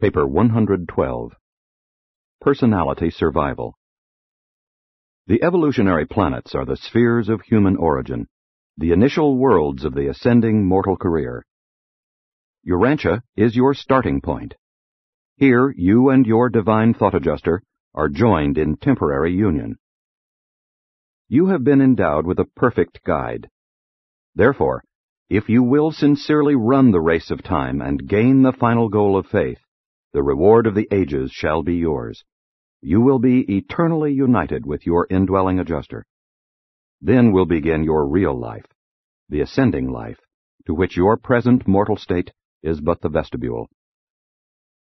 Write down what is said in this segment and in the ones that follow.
Paper 112. Personality Survival. The evolutionary planets are the spheres of human origin, the initial worlds of the ascending mortal career. Urantia is your starting point. Here, you and your divine thought adjuster are joined in temporary union. You have been endowed with a perfect guide. Therefore, if you will sincerely run the race of time and gain the final goal of faith, the reward of the ages shall be yours. You will be eternally united with your indwelling adjuster. Then will begin your real life, the ascending life, to which your present mortal state is but the vestibule.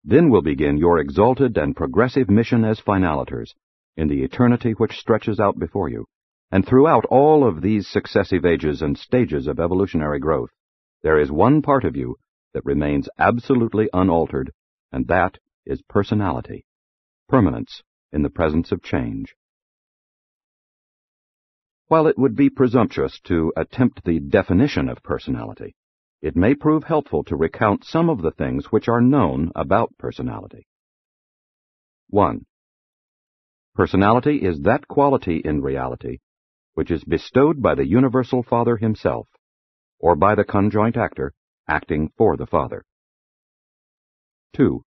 Then will begin your exalted and progressive mission as finaliters in the eternity which stretches out before you. And throughout all of these successive ages and stages of evolutionary growth, there is one part of you that remains absolutely unaltered and that is personality, permanence in the presence of change. While it would be presumptuous to attempt the definition of personality, it may prove helpful to recount some of the things which are known about personality. 1. Personality is that quality in reality which is bestowed by the Universal Father himself, or by the conjoint actor acting for the Father. 2.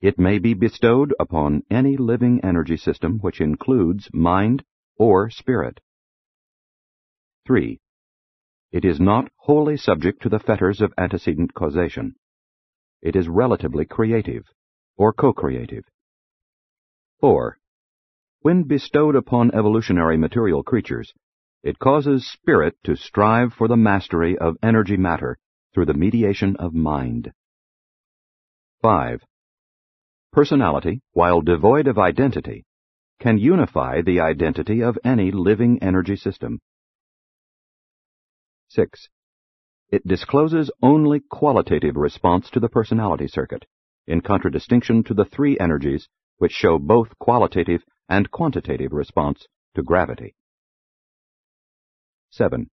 It may be bestowed upon any living energy system which includes mind or spirit. 3. It is not wholly subject to the fetters of antecedent causation. It is relatively creative, or co-creative. 4. When bestowed upon evolutionary material creatures, it causes spirit to strive for the mastery of energy matter through the mediation of mind. 5. Personality, while devoid of identity, can unify the identity of any living energy system. 6. It discloses only qualitative response to the personality circuit, in contradistinction to the three energies which show both qualitative and quantitative response to gravity. 7.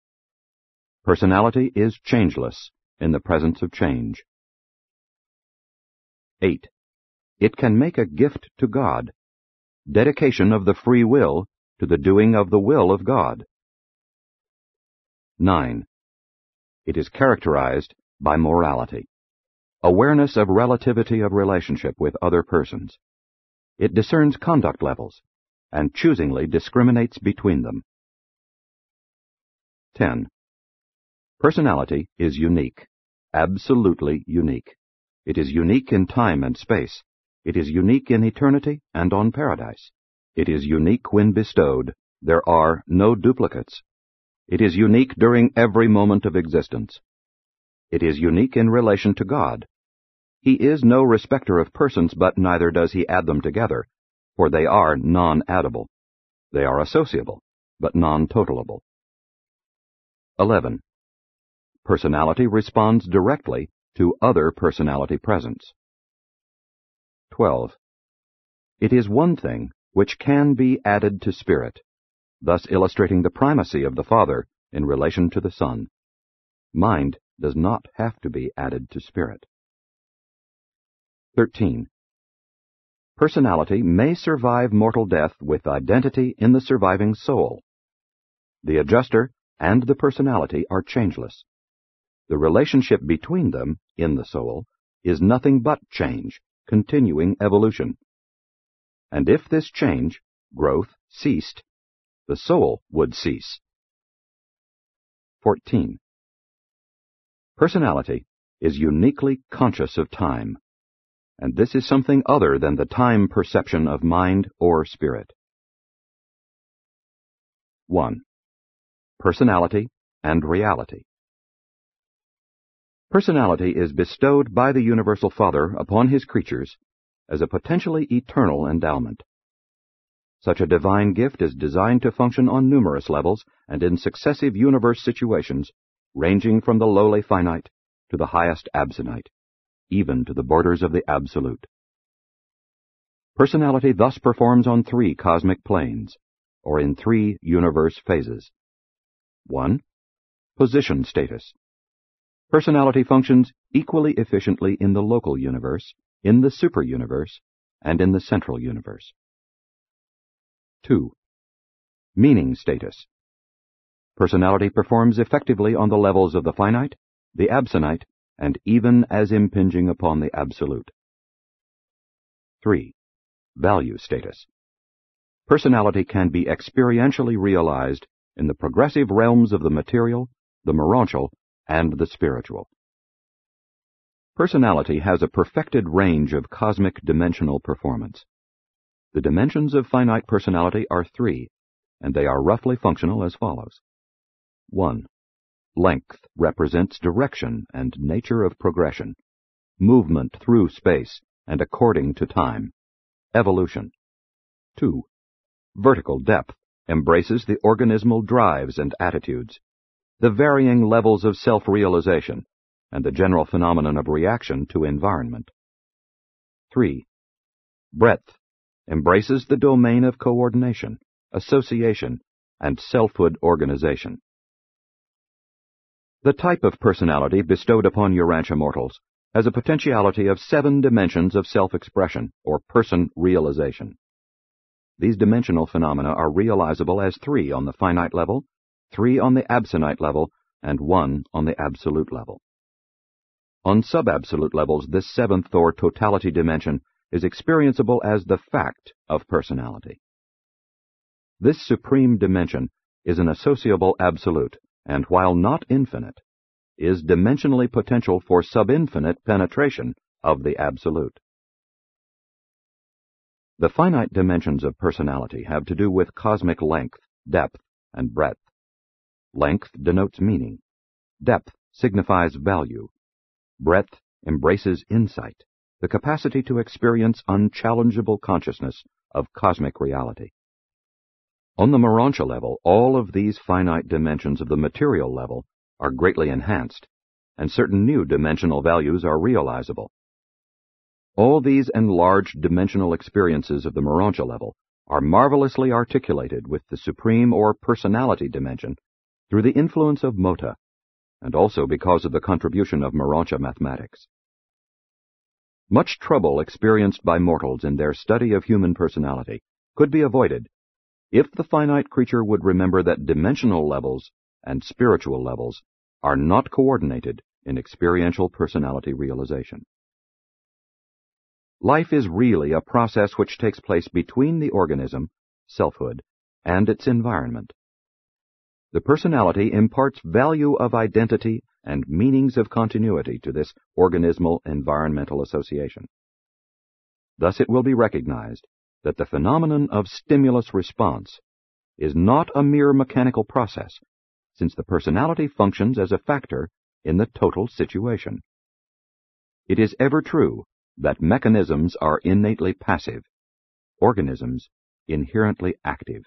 Personality is changeless in the presence of change. 8. It can make a gift to God, dedication of the free will to the doing of the will of God. 9. It is characterized by morality, awareness of relativity of relationship with other persons. It discerns conduct levels and choosingly discriminates between them. 10. Personality is unique, absolutely unique. It is unique in time and space, it is unique in eternity and on paradise. It is unique when bestowed. There are no duplicates. It is unique during every moment of existence. It is unique in relation to God. He is no respecter of persons, but neither does he add them together, for they are non-addable. They are associable, but non-totalable. 11. Personality responds directly to other personality presence. 12. It is one thing which can be added to spirit, thus illustrating the primacy of the Father in relation to the Son. Mind does not have to be added to spirit. 13. Personality may survive mortal death with identity in the surviving soul. The adjuster and the personality are changeless. The relationship between them, in the soul, is nothing but change, continuing evolution. And if this change, growth, ceased, the soul would cease. 14. Personality is uniquely conscious of time, and this is something other than the time perception of mind or spirit. 1. Personality and reality. Personality is bestowed by the Universal Father upon His creatures as a potentially eternal endowment. Such a divine gift is designed to function on numerous levels and in successive universe situations, ranging from the lowly finite to the highest absonite, even to the borders of the absolute. Personality thus performs on three cosmic planes, or in three universe phases. 1. Position status. Personality functions equally efficiently in the local universe in the super universe, and in the central universe. 2. Meaning status. Personality performs effectively on the levels of the finite, the absonite, and even as impinging upon the absolute. 3. Value status. Personality can be experientially realized in the progressive realms of the material, the morontial, and the spiritual. Personality has a perfected range of cosmic dimensional performance. The dimensions of finite personality are three, and they are roughly functional as follows. 1. Length represents direction and nature of progression, movement through space and according to time, evolution. 2. Vertical depth embraces the organismal drives and attitudes, the varying levels of self-realization, and the general phenomenon of reaction to environment. 3. Breadth embraces the domain of coordination, association, and selfhood organization. The type of personality bestowed upon Urantia mortals has a potentiality of seven dimensions of self-expression, or person realization. These dimensional phenomena are realizable as three on the finite level, three on the absonite level, and one on the absolute level. On sub-absolute levels, this seventh or totality dimension is experienceable as the fact of personality. This supreme dimension is an associable absolute, and while not infinite, is dimensionally potential for subinfinite penetration of the absolute. The finite dimensions of personality have to do with cosmic length, depth, and breadth. Length denotes meaning. Depth signifies value. Breadth embraces insight, the capacity to experience unchallengeable consciousness of cosmic reality. On the Morontia level, all of these finite dimensions of the material level are greatly enhanced, and certain new dimensional values are realizable. All these enlarged dimensional experiences of the Morontia level are marvelously articulated with the supreme or personality dimension through the influence of Mota, and also because of the contribution of Morontia mathematics. Much trouble experienced by mortals in their study of human personality could be avoided if the finite creature would remember that dimensional levels and spiritual levels are not coordinated in experiential personality realization. Life is really a process which takes place between the organism, selfhood, and its environment. The personality imparts value of identity and meanings of continuity to this organismal environmental association. Thus it will be recognized that the phenomenon of stimulus response is not a mere mechanical process, since the personality functions as a factor in the total situation. It is ever true that mechanisms are innately passive, organisms inherently active.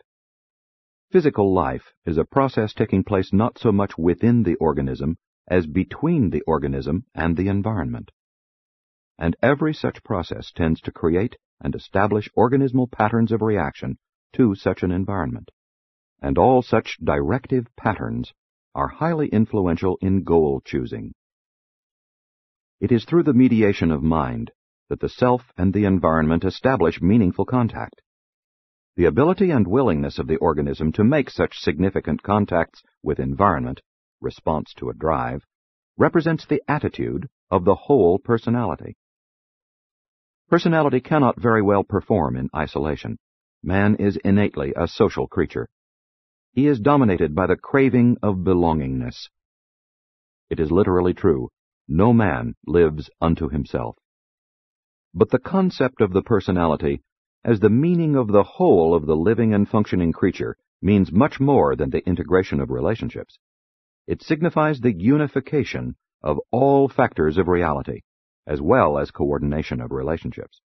Physical life is a process taking place not so much within the organism as between the organism and the environment. And every such process tends to create and establish organismal patterns of reaction to such an environment. And all such directive patterns are highly influential in goal choosing. It is through the mediation of mind that the self and the environment establish meaningful contact. The ability and willingness of the organism to make such significant contacts with environment, response to a drive, represents the attitude of the whole personality. Personality cannot very well perform in isolation. Man is innately a social creature. He is dominated by the craving of belongingness. It is literally true no man lives unto himself. But the concept of the personality as the meaning of the whole of the living and functioning creature means much more than the integration of relationships. It signifies the unification of all factors of reality, as well as coordination of relationships.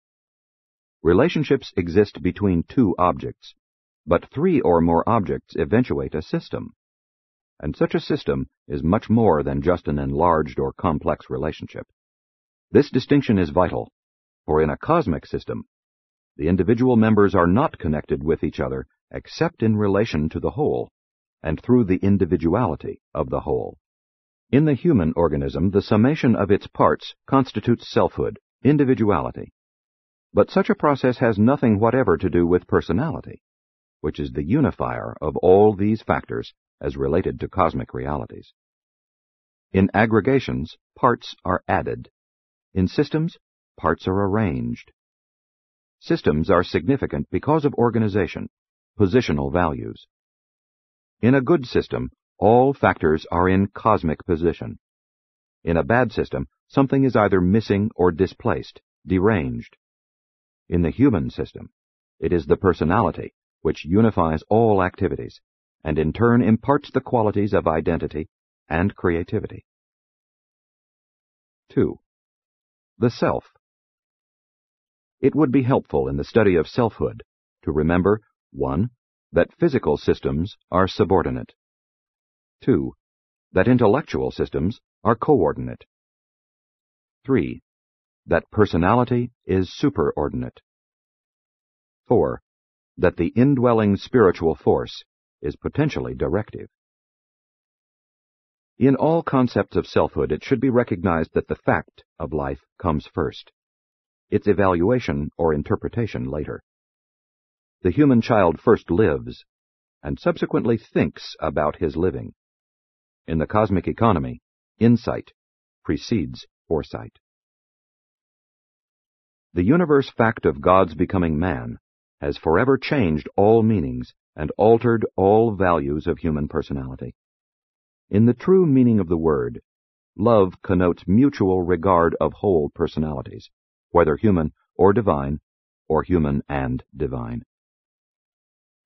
Relationships exist between two objects, but three or more objects eventuate a system and such a system is much more than just an enlarged or complex relationship. This distinction is vital, for in a cosmic system, the individual members are not connected with each other except in relation to the whole, and through the individuality of the whole. In the human organism, the summation of its parts constitutes selfhood, individuality. But such a process has nothing whatever to do with personality, which is the unifier of all these factors as related to cosmic realities. In aggregations, parts are added. In systems, parts are arranged. Systems are significant because of organization, positional values. In a good system, all factors are in cosmic position. In a bad system, something is either missing or displaced, deranged. In the human system, it is the personality which unifies all activities and in turn imparts the qualities of identity and creativity. 2. The Self. It would be helpful in the study of selfhood to remember 1. That physical systems are subordinate. 2. That intellectual systems are coordinate. 3. That personality is superordinate. 4. That the indwelling spiritual force is potentially directive. In all concepts of selfhood, it should be recognized that the fact of life comes first, its evaluation or interpretation later. The human child first lives, and subsequently thinks about his living. In the cosmic economy, insight precedes foresight. The universe fact of God's becoming man has forever changed all meanings and altered all values of human personality. In the true meaning of the word, love connotes mutual regard of whole personalities, whether human or divine, or human and divine.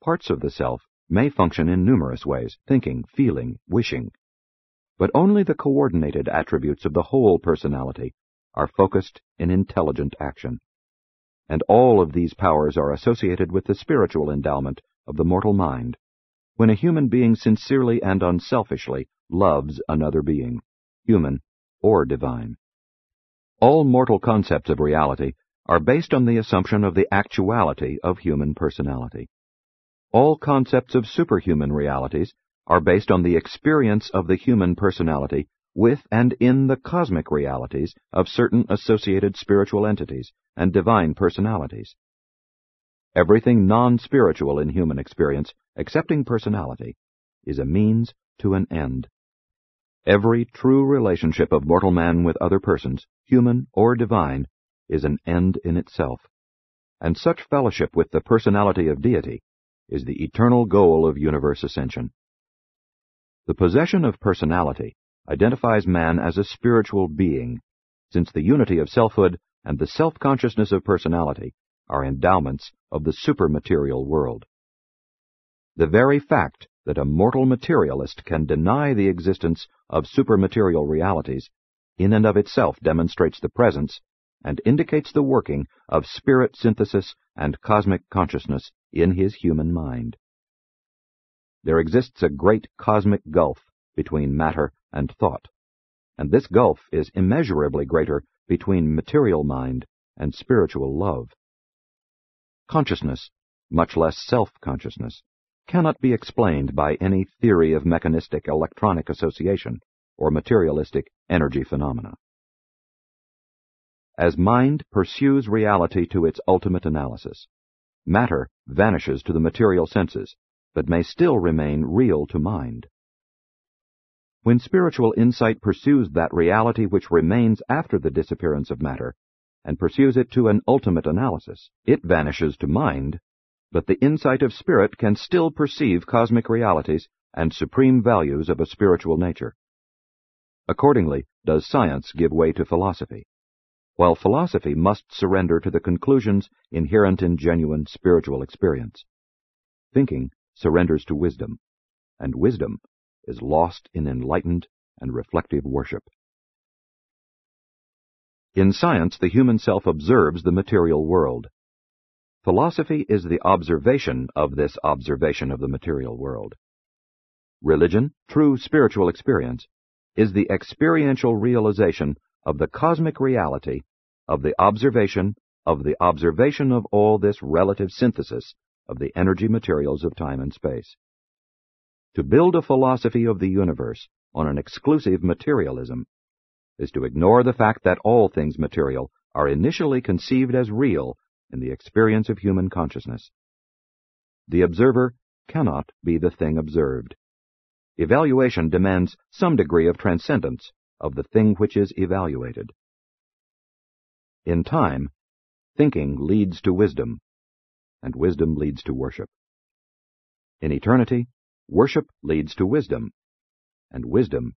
Parts of the self may function in numerous ways, thinking, feeling, wishing, but only the coordinated attributes of the whole personality are focused in intelligent action. And all of these powers are associated with the spiritual endowment of the mortal mind, when a human being sincerely and unselfishly loves another being, human or divine. All mortal concepts of reality are based on the assumption of the actuality of human personality. All concepts of superhuman realities are based on the experience of the human personality with and in the cosmic realities of certain associated spiritual entities and divine personalities. Everything non-spiritual in human experience, excepting personality, is a means to an end. Every true relationship of mortal man with other persons, human or divine, is an end in itself. And such fellowship with the personality of deity is the eternal goal of universe ascension. The possession of personality identifies man as a spiritual being, since the unity of selfhood and the self-consciousness of personality are endowments of the supermaterial world. The very fact that a mortal materialist can deny the existence of supermaterial realities in and of itself demonstrates the presence and indicates the working of spirit synthesis and cosmic consciousness in his human mind there exists a great cosmic gulf between matter and thought, and this gulf is immeasurably greater between material mind and spiritual love. Consciousness, much less self-consciousness, cannot be explained by any theory of mechanistic electronic association or materialistic energy phenomena. As mind pursues reality to its ultimate analysis, matter vanishes to the material senses but may still remain real to mind. When spiritual insight pursues that reality which remains after the disappearance of matter, and pursues it to an ultimate analysis, it vanishes to mind, but the insight of spirit can still perceive cosmic realities and supreme values of a spiritual nature. Accordingly, does science give way to philosophy, while philosophy must surrender to the conclusions inherent in genuine spiritual experience. Thinking surrenders to wisdom, and wisdom is lost in enlightened and reflective worship. In science, the human self observes the material world. Philosophy is the observation of this observation of the material world. Religion, true spiritual experience, is the experiential realization of the cosmic reality of the observation of the observation of all this relative synthesis of the energy materials of time and space. To build a philosophy of the universe on an exclusive materialism is to ignore the fact that all things material are initially conceived as real in the experience of human consciousness. The observer cannot be the thing observed. Evaluation demands some degree of transcendence of the thing which is evaluated. In time, thinking leads to wisdom, and wisdom leads to worship. In eternity, worship leads to wisdom, and wisdom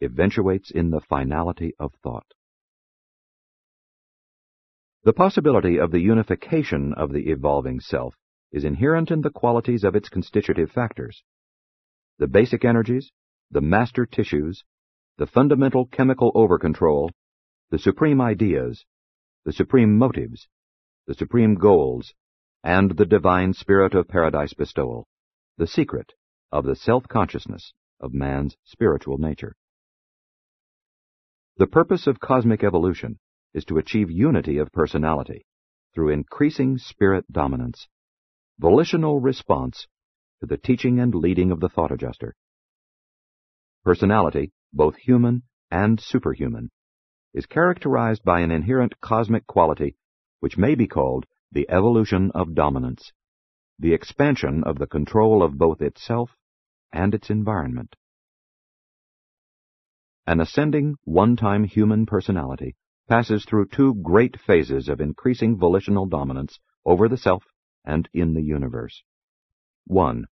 eventuates in the finality of thought. The possibility of the unification of the evolving self is inherent in the qualities of its constitutive factors. The basic energies, the master tissues, the fundamental chemical overcontrol, the supreme ideas, the supreme motives, the supreme goals, and the divine spirit of paradise bestowal, the secret of the self-consciousness of man's spiritual nature. The purpose of cosmic evolution is to achieve unity of personality through increasing spirit dominance, volitional response to the teaching and leading of the thought adjuster. Personality, both human and superhuman, is characterized by an inherent cosmic quality which may be called the evolution of dominance, the expansion of the control of both itself and its environment. An ascending, one-time human personality passes through two great phases of increasing volitional dominance over the self and in the universe. 1.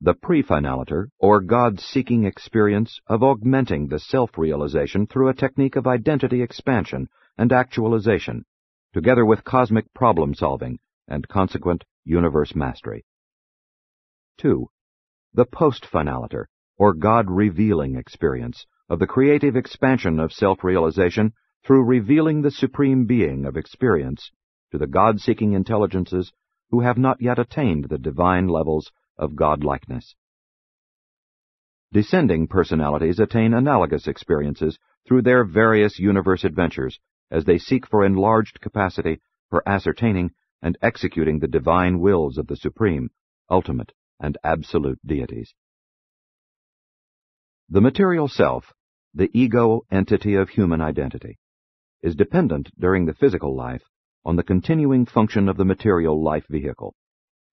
The prefinaliter, or God-seeking experience of augmenting the self-realization through a technique of identity expansion and actualization, together with cosmic problem-solving and consequent universe mastery. 2. The postfinaliter, or God-revealing experience of the creative expansion of self-realization through revealing the supreme being of experience to the God-seeking intelligences who have not yet attained the divine levels of godlikeness. Descending personalities attain analogous experiences through their various universe adventures as they seek for enlarged capacity for ascertaining and executing the divine wills of the supreme, ultimate, and absolute deities. The material self, the ego entity of human identity, is dependent during the physical life on the continuing function of the material life vehicle,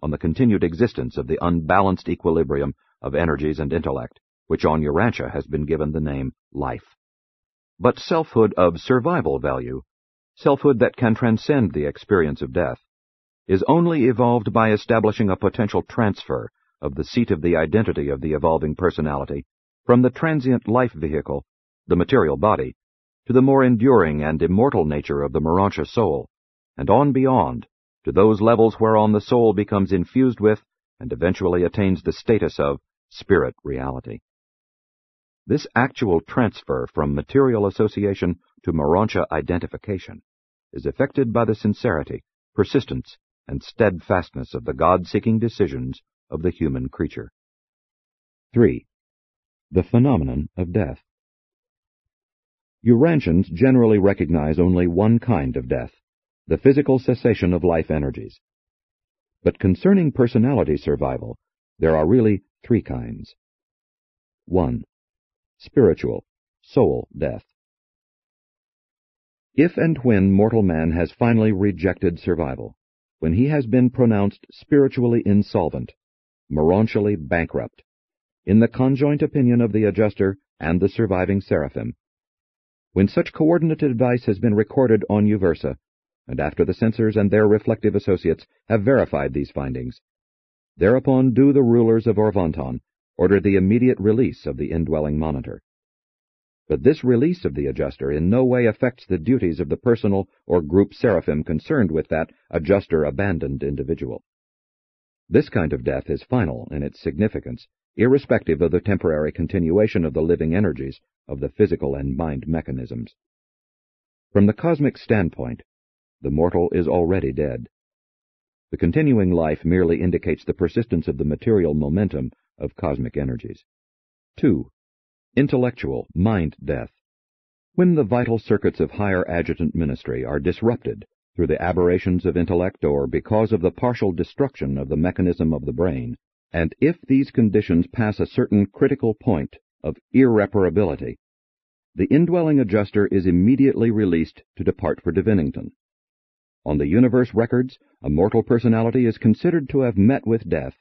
on the continued existence of the unbalanced equilibrium of energies and intellect, which on Urantia has been given the name life. But selfhood of survival value, selfhood that can transcend the experience of death, is only evolved by establishing a potential transfer of the seat of the identity of the evolving personality from the transient life vehicle, the material body, to the more enduring and immortal nature of the Morontia soul, and on beyond, to those levels whereon the soul becomes infused with and eventually attains the status of spirit reality. This actual transfer from material association to Morontia identification is effected by the sincerity, persistence, and steadfastness of the God-seeking decisions of the human creature. 3. The phenomenon of death. Urantians generally recognize only one kind of death, the physical cessation of life energies. But concerning personality survival, there are really three kinds. 1. Spiritual, soul death. If and when mortal man has finally rejected survival, when he has been pronounced spiritually insolvent, morontially bankrupt, in the conjoint opinion of the adjuster and the surviving seraphim, when such coordinate advice has been recorded on Uversa, and after the censors and their reflective associates have verified these findings, thereupon do the rulers of Orvonton order the immediate release of the indwelling monitor. But this release of the adjuster in no way affects the duties of the personal or group seraphim concerned with that adjuster abandoned individual. This kind of death is final in its significance irrespective of the temporary continuation of the living energies of the physical and mind mechanisms. From the cosmic standpoint, the mortal is already dead. The continuing life merely indicates the persistence of the material momentum of cosmic energies. 2. Intellectual mind death. When the vital circuits of higher adjutant ministry are disrupted through the aberrations of intellect or because of the partial destruction of the mechanism of the brain, and if these conditions pass a certain critical point of irreparability, the indwelling adjuster is immediately released to depart for Divinington. On the universe records, a mortal personality is considered to have met with death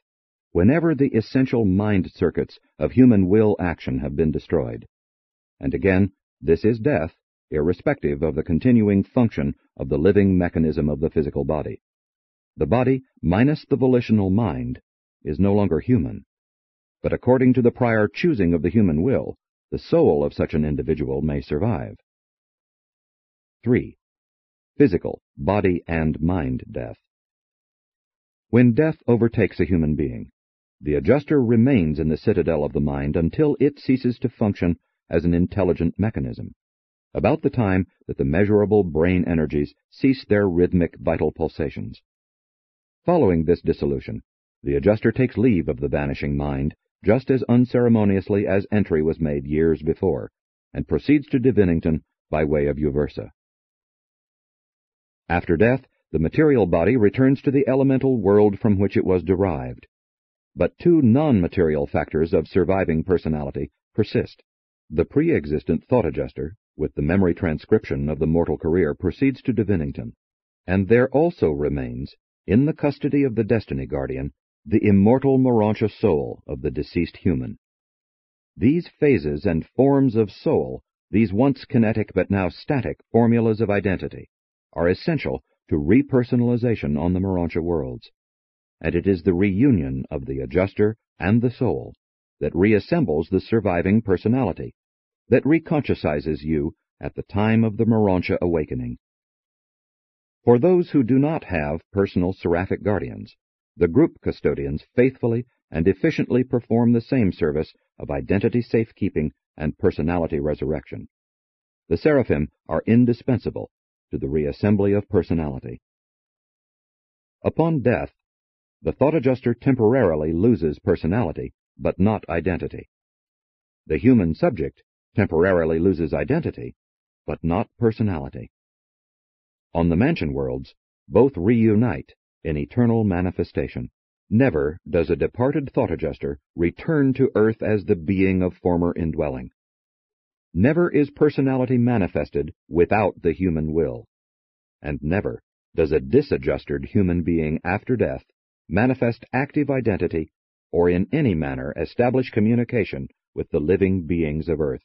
whenever the essential mind circuits of human will action have been destroyed. And again, this is death, irrespective of the continuing function of the living mechanism of the physical body. The body, minus the volitional mind, is no longer human. But according to the prior choosing of the human will, the soul of such an individual may survive. 3. Physical, body and mind death. When death overtakes a human being, the adjuster remains in the citadel of the mind until it ceases to function as an intelligent mechanism, about the time that the measurable brain energies cease their rhythmic vital pulsations. Following this dissolution, the adjuster takes leave of the vanishing mind just as unceremoniously as entry was made years before, and proceeds to Divinington by way of Uversa. After death, the material body returns to the elemental world from which it was derived. But two non-material factors of surviving personality persist. The pre-existent thought adjuster, with the memory transcription of the mortal career, proceeds to Divinington, and there also remains, in the custody of the Destiny Guardian, the immortal Morontia soul of the deceased human. These phases and forms of soul, these once kinetic but now static formulas of identity, are essential to repersonalization on the Morontia worlds and it is the reunion of the adjuster and the soul that reassembles the surviving personality, that reconsciousizes you at the time of the Morontia awakening. For those who do not have personal seraphic guardians, the group custodians faithfully and efficiently perform the same service of identity safekeeping and personality resurrection. The seraphim are indispensable to the reassembly of personality. Upon death, the thought adjuster temporarily loses personality, but not identity. The human subject temporarily loses identity, but not personality. On the mansion worlds, both reunite in eternal manifestation. Never does a departed thought adjuster return to earth as the being of former indwelling. Never is personality manifested without the human will. And never does a disadjusted human being after death manifest active identity, or in any manner establish communication with the living beings of earth.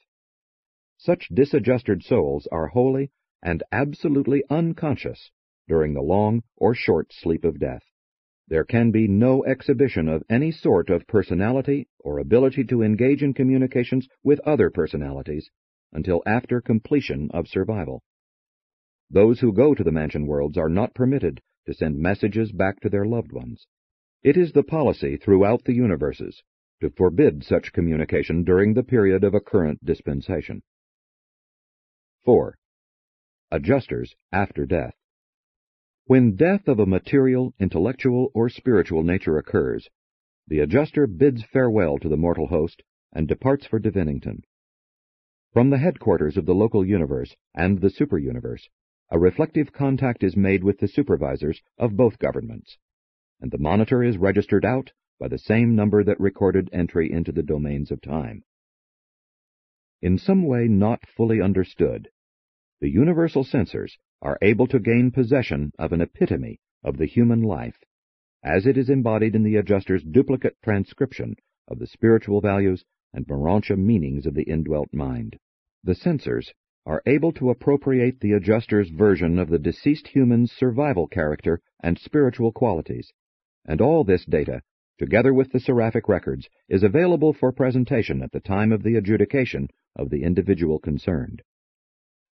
Such disadjusted souls are wholly and absolutely unconscious during the long or short sleep of death. There can be no exhibition of any sort of personality or ability to engage in communications with other personalities until after completion of survival. Those who go to the mansion worlds are not permitted to send messages back to their loved ones. It is the policy throughout the universes to forbid such communication during the period of a current dispensation. 4. Adjusters after death. When death of a material, intellectual, or spiritual nature occurs, the adjuster bids farewell to the mortal host and departs for Divinington. From the headquarters of the local universe and the superuniverse, a reflective contact is made with the supervisors of both governments, and the monitor is registered out by the same number that recorded entry into the domains of time. In some way not fully understood, the universal censors are able to gain possession of an epitome of the human life, as it is embodied in the adjuster's duplicate transcription of the spiritual values and Morontia meanings of the indwelt mind. The censors are able to appropriate the adjuster's version of the deceased human's survival character and spiritual qualities, and all this data, together with the seraphic records, is available for presentation at the time of the adjudication of the individual concerned.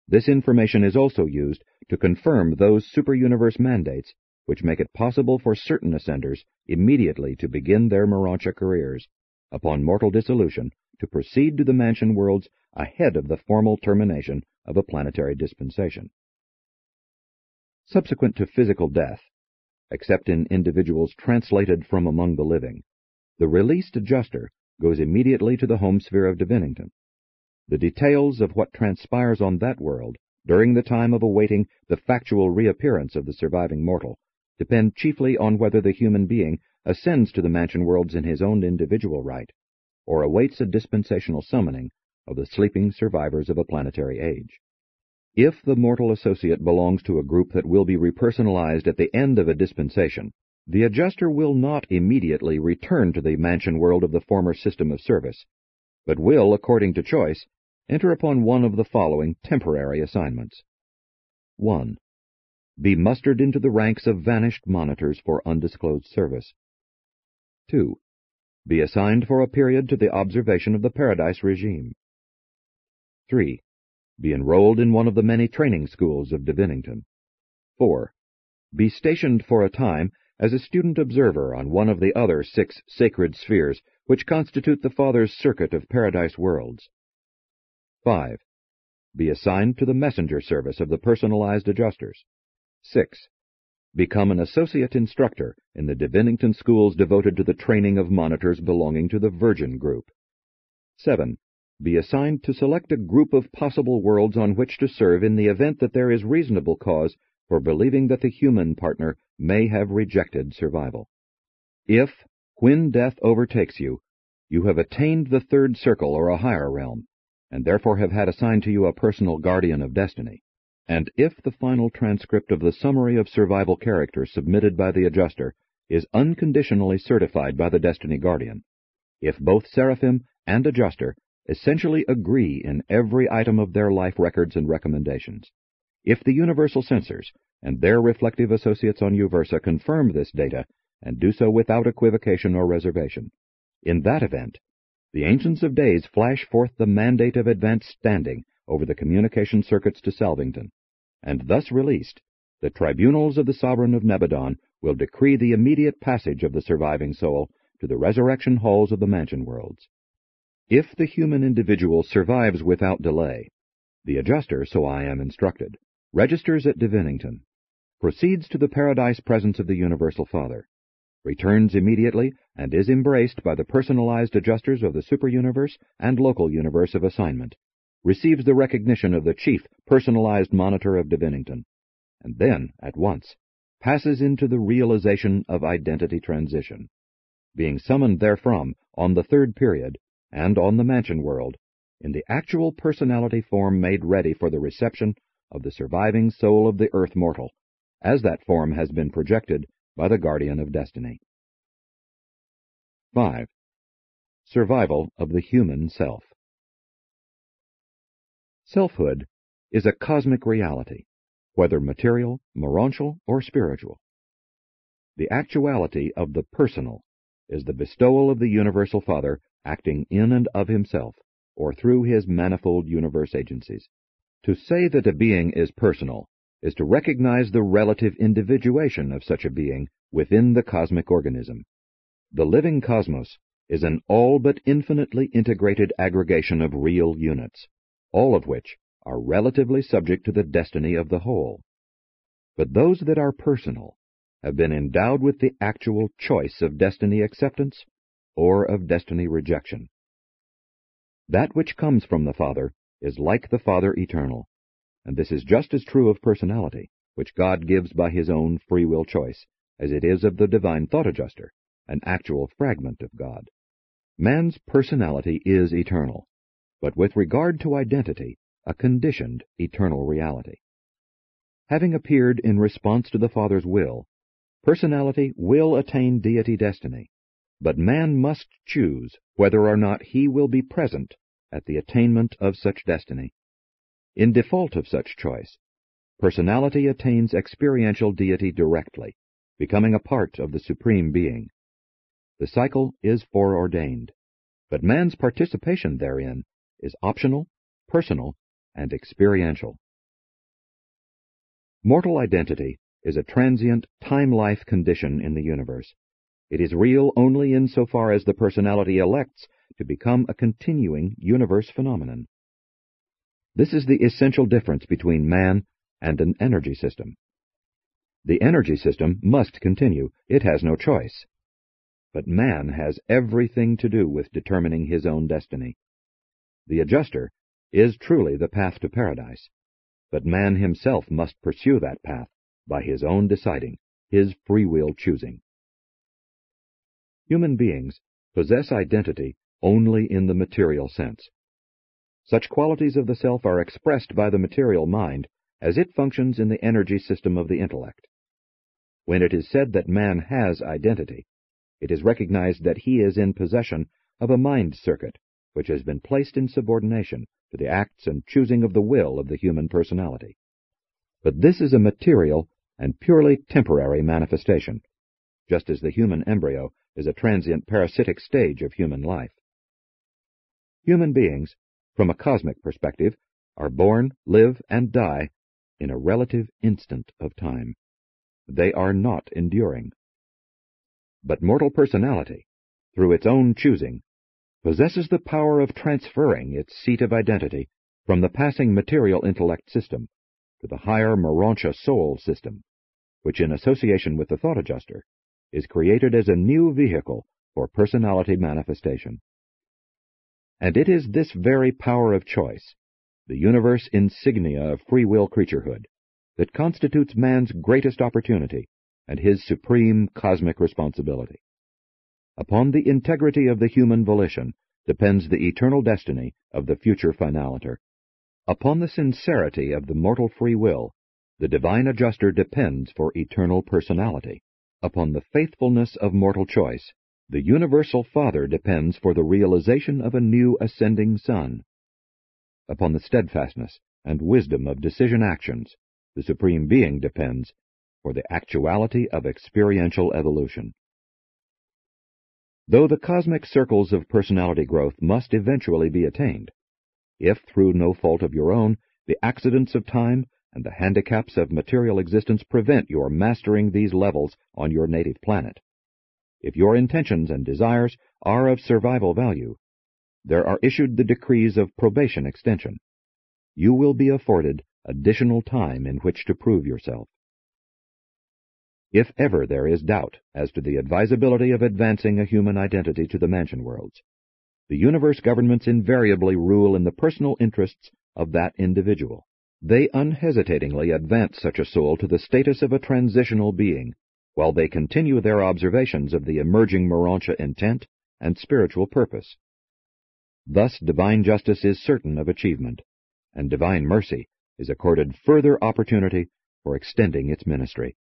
This information is also used to confirm those superuniverse mandates which make it possible for certain ascenders immediately to begin their Morontia careers, upon mortal dissolution, to proceed to the mansion worlds ahead of the formal termination of a planetary dispensation. Subsequent to physical death, except in individuals translated from among the living, the released adjuster goes immediately to the home sphere of Divinington. The details of what transpires on that world during the time of awaiting the factual reappearance of the surviving mortal depend chiefly on whether the human being ascends to the mansion worlds in his own individual right, or awaits a dispensational summoning of the sleeping survivors of a planetary age. If the mortal associate belongs to a group that will be repersonalized at the end of a dispensation, the adjuster will not immediately return to the mansion world of the former system of service, but will, according to choice, enter upon one of the following temporary assignments. 1. Be mustered into the ranks of vanished monitors for undisclosed service. 2. Be assigned for a period to the observation of the Paradise regime. 3. Be enrolled in one of the many training schools of Divinington. 4. Be stationed for a time as a student observer on one of the other six sacred spheres which constitute the Father's circuit of paradise worlds. 5. Be assigned to the messenger service of the personalized adjusters. 6. Become an associate instructor in the Divinington schools devoted to the training of monitors belonging to the Virgin group. 7 be assigned to select a group of possible worlds on which to serve in the event that there is reasonable cause for believing that the human partner may have rejected survival. If, when death overtakes you, you have attained the third circle or a higher realm, and therefore have had assigned to you a personal guardian of destiny, and if the final transcript of the summary of survival character submitted by the adjuster is unconditionally certified by the destiny guardian, if both seraphim and adjuster essentially agree in every item of their life records and recommendations. If the universal censors and their reflective associates on Uversa confirm this data and do so without equivocation or reservation, in that event, the Ancients of Days flash forth the mandate of advanced standing over the communication circuits to Salvington, and thus released, the tribunals of the Sovereign of Nebadon will decree the immediate passage of the surviving soul to the resurrection halls of the mansion worlds. If the human individual survives without delay, the adjuster, so I am instructed, registers at Divinington, proceeds to the paradise presence of the Universal Father, returns immediately, and is embraced by the personalized adjusters of the superuniverse and local universe of assignment, receives the recognition of the chief personalized monitor of Divinington, and then, at once, passes into the realization of identity transition, being summoned therefrom on the third period and on the mansion world, in the actual personality form made ready for the reception of the surviving soul of the earth mortal, as that form has been projected by the guardian of destiny. 5. Survival of the human self. Selfhood is a cosmic reality, whether material, morontial, or spiritual. The actuality of the personal is the bestowal of the Universal Father acting in and of himself, or through his manifold universe agencies. To say that a being is personal is to recognize the relative individuation of such a being within the cosmic organism. The living cosmos is an all but infinitely integrated aggregation of real units, all of which are relatively subject to the destiny of the whole. But those that are personal have been endowed with the actual choice of destiny acceptance or of destiny rejection. That which comes from the Father is like the Father eternal, and this is just as true of personality, which God gives by his own free will choice, as it is of the divine thought adjuster, an actual fragment of God. Man's personality is eternal, but with regard to identity, a conditioned eternal reality. Having appeared in response to the Father's will, personality will attain deity destiny, but man must choose whether or not he will be present at the attainment of such destiny. In default of such choice, personality attains experiential deity directly, becoming a part of the Supreme Being. The cycle is foreordained, but man's participation therein is optional, personal, and experiential. Mortal identity is a transient time-life condition in the universe. It is real only insofar as the personality elects to become a continuing universe phenomenon. This is the essential difference between man and an energy system. The energy system must continue. It has no choice. But man has everything to do with determining his own destiny. The adjuster is truly the path to paradise, but man himself must pursue that path by his own deciding, his free will choosing. Human beings possess identity only in the material sense. Such qualities of the self are expressed by the material mind as it functions in the energy system of the intellect. When it is said that man has identity, it is recognized that he is in possession of a mind circuit which has been placed in subordination to the acts and choosing of the will of the human personality. But this is a material and purely temporary manifestation, just as the human embryo is a transient parasitic stage of human life. Human beings, from a cosmic perspective, are born, live, and die in a relative instant of time. They are not enduring. But mortal personality, through its own choosing, possesses the power of transferring its seat of identity from the passing material intellect system to the higher Morontia soul system, which in association with the thought adjuster is created as a new vehicle for personality manifestation. And it is this very power of choice, the universe insignia of free will creaturehood, that constitutes man's greatest opportunity and his supreme cosmic responsibility. Upon the integrity of the human volition depends the eternal destiny of the future finaliter. Upon the sincerity of the mortal free will, the divine adjuster depends for eternal personality. Upon the faithfulness of mortal choice, the universal Father depends for the realization of a new ascending Son. Upon the steadfastness and wisdom of decision actions, the Supreme Being depends for the actuality of experiential evolution. Though the cosmic circles of personality growth must eventually be attained, if through no fault of your own, the accidents of time and the handicaps of material existence prevent your mastering these levels on your native planet. If your intentions and desires are of survival value, there are issued the decrees of probation extension. You will be afforded additional time in which to prove yourself. If ever there is doubt as to the advisability of advancing a human identity to the mansion worlds, the universe governments invariably rule in the personal interests of that individual. They unhesitatingly advance such a soul to the status of a transitional being, while they continue their observations of the emerging Morontia intent and spiritual purpose. Thus divine justice is certain of achievement, and divine mercy is accorded further opportunity for extending its ministry.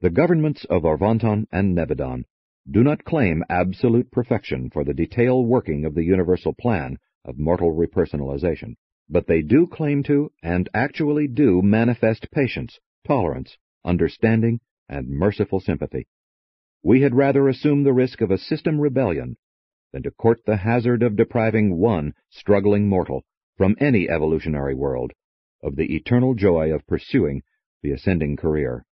The governments of Orvonton and Nebadon do not claim absolute perfection for the detailed working of the universal plan of mortal repersonalization. But they do claim to, and actually do, manifest patience, tolerance, understanding, and merciful sympathy. We had rather assume the risk of a system rebellion than to court the hazard of depriving one struggling mortal from any evolutionary world of the eternal joy of pursuing the ascending career.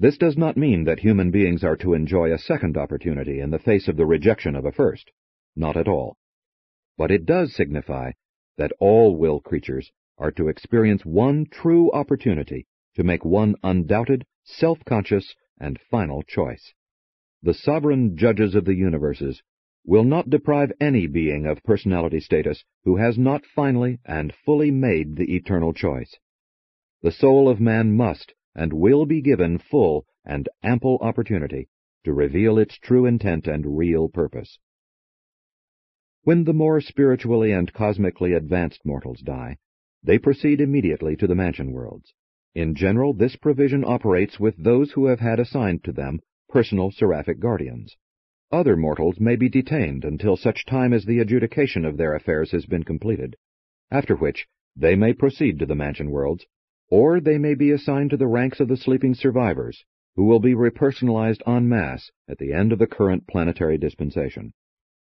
This does not mean that human beings are to enjoy a second opportunity in the face of the rejection of a first. Not at all. But it does signify that all will creatures are to experience one true opportunity to make one undoubted, self-conscious, and final choice. The sovereign judges of the universes will not deprive any being of personality status who has not finally and fully made the eternal choice. The soul of man must and will be given full and ample opportunity to reveal its true intent and real purpose. When the more spiritually and cosmically advanced mortals die, they proceed immediately to the mansion worlds. In general, this provision operates with those who have had assigned to them personal seraphic guardians. Other mortals may be detained until such time as the adjudication of their affairs has been completed, after which they may proceed to the mansion worlds, or they may be assigned to the ranks of the sleeping survivors, who will be repersonalized en masse at the end of the current planetary dispensation.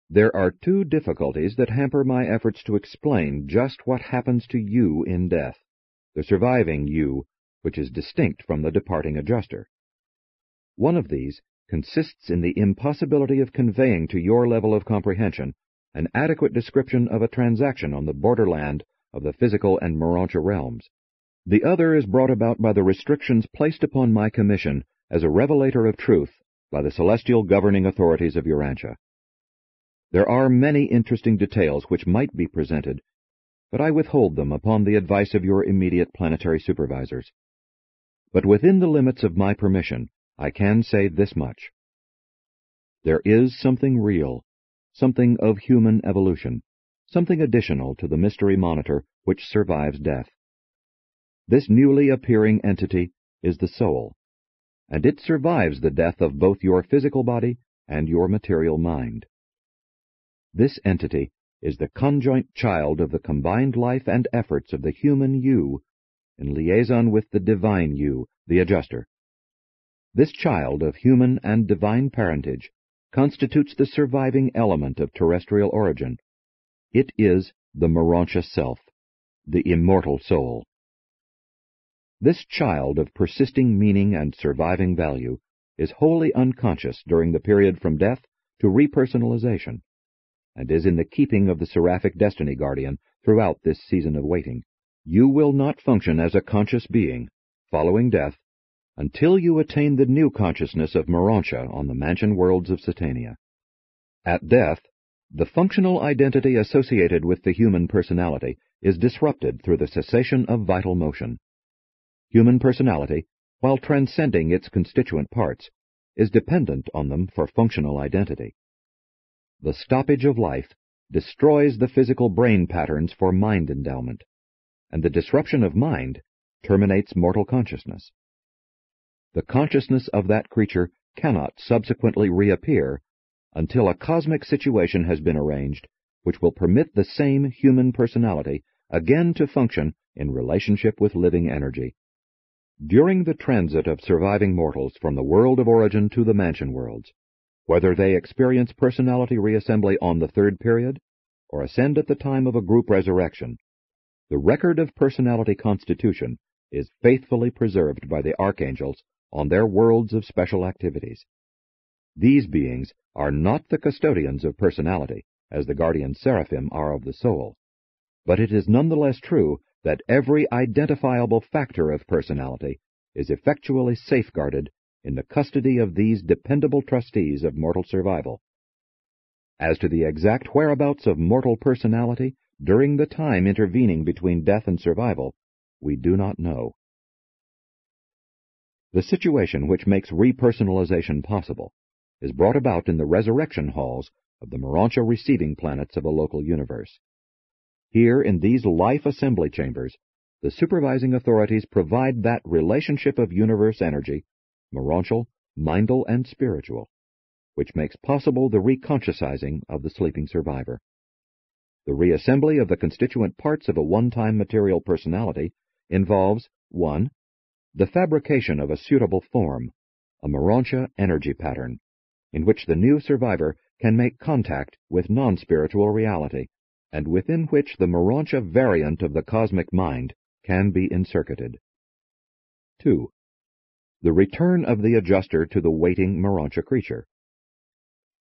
There are two difficulties that hamper my efforts to explain just what happens to you in death, the surviving you, which is distinct from the departing adjuster. One of these consists in the impossibility of conveying to your level of comprehension an adequate description of a transaction on the borderland of the physical and Morontia realms. The other is brought about by the restrictions placed upon my commission as a revelator of truth by the celestial governing authorities of Urantia. There are many interesting details which might be presented, but I withhold them upon the advice of your immediate planetary supervisors. But within the limits of my permission, I can say this much. There is something real, something of human evolution, something additional to the mystery monitor which survives death. This newly appearing entity is the soul, and it survives the death of both your physical body and your material mind. This entity is the conjoint child of the combined life and efforts of the human you in liaison with the divine you, the adjuster. This child of human and divine parentage constitutes the surviving element of terrestrial origin. It is the Morontia self, the immortal soul. This child of persisting meaning and surviving value is wholly unconscious during the period from death to repersonalization, and is in the keeping of the seraphic destiny guardian throughout this season of waiting. You will not function as a conscious being, following death, until you attain the new consciousness of Morontia on the mansion worlds of Satania. At death, the functional identity associated with the human personality is disrupted through the cessation of vital motion. Human personality, while transcending its constituent parts, is dependent on them for functional identity. The stoppage of life destroys the physical brain patterns for mind endowment, and the disruption of mind terminates mortal consciousness the consciousness of that creature cannot subsequently reappear until a cosmic situation has been arranged which will permit the same human personality again to function in relationship with living energy. During the transit of surviving mortals from the world of origin to the mansion worlds, whether they experience personality reassembly on the third period or ascend at the time of a group resurrection, the record of personality constitution is faithfully preserved by the archangels on their worlds of special activities. These beings are not the custodians of personality, as the guardian seraphim are of the soul, but it is nonetheless true that every identifiable factor of personality is effectually safeguarded in the custody of these dependable trustees of mortal survival. As to the exact whereabouts of mortal personality during the time intervening between death and survival, we do not know. The situation which makes repersonalization possible is brought about in the resurrection halls of the Morontia receiving planets of a local universe. Here, in these life assembly chambers, the supervising authorities provide that relationship of universe energy, morontial, mindal, and spiritual, which makes possible the reconsciousizing of the sleeping survivor. The reassembly of the constituent parts of a one-time material personality involves 1 the fabrication of a suitable form, a Morontia energy pattern, in which the new survivor can make contact with non-spiritual reality, and within which the Morontia variant of the cosmic mind can be encircuited. 2. The return of the adjuster to the waiting Morontia creature.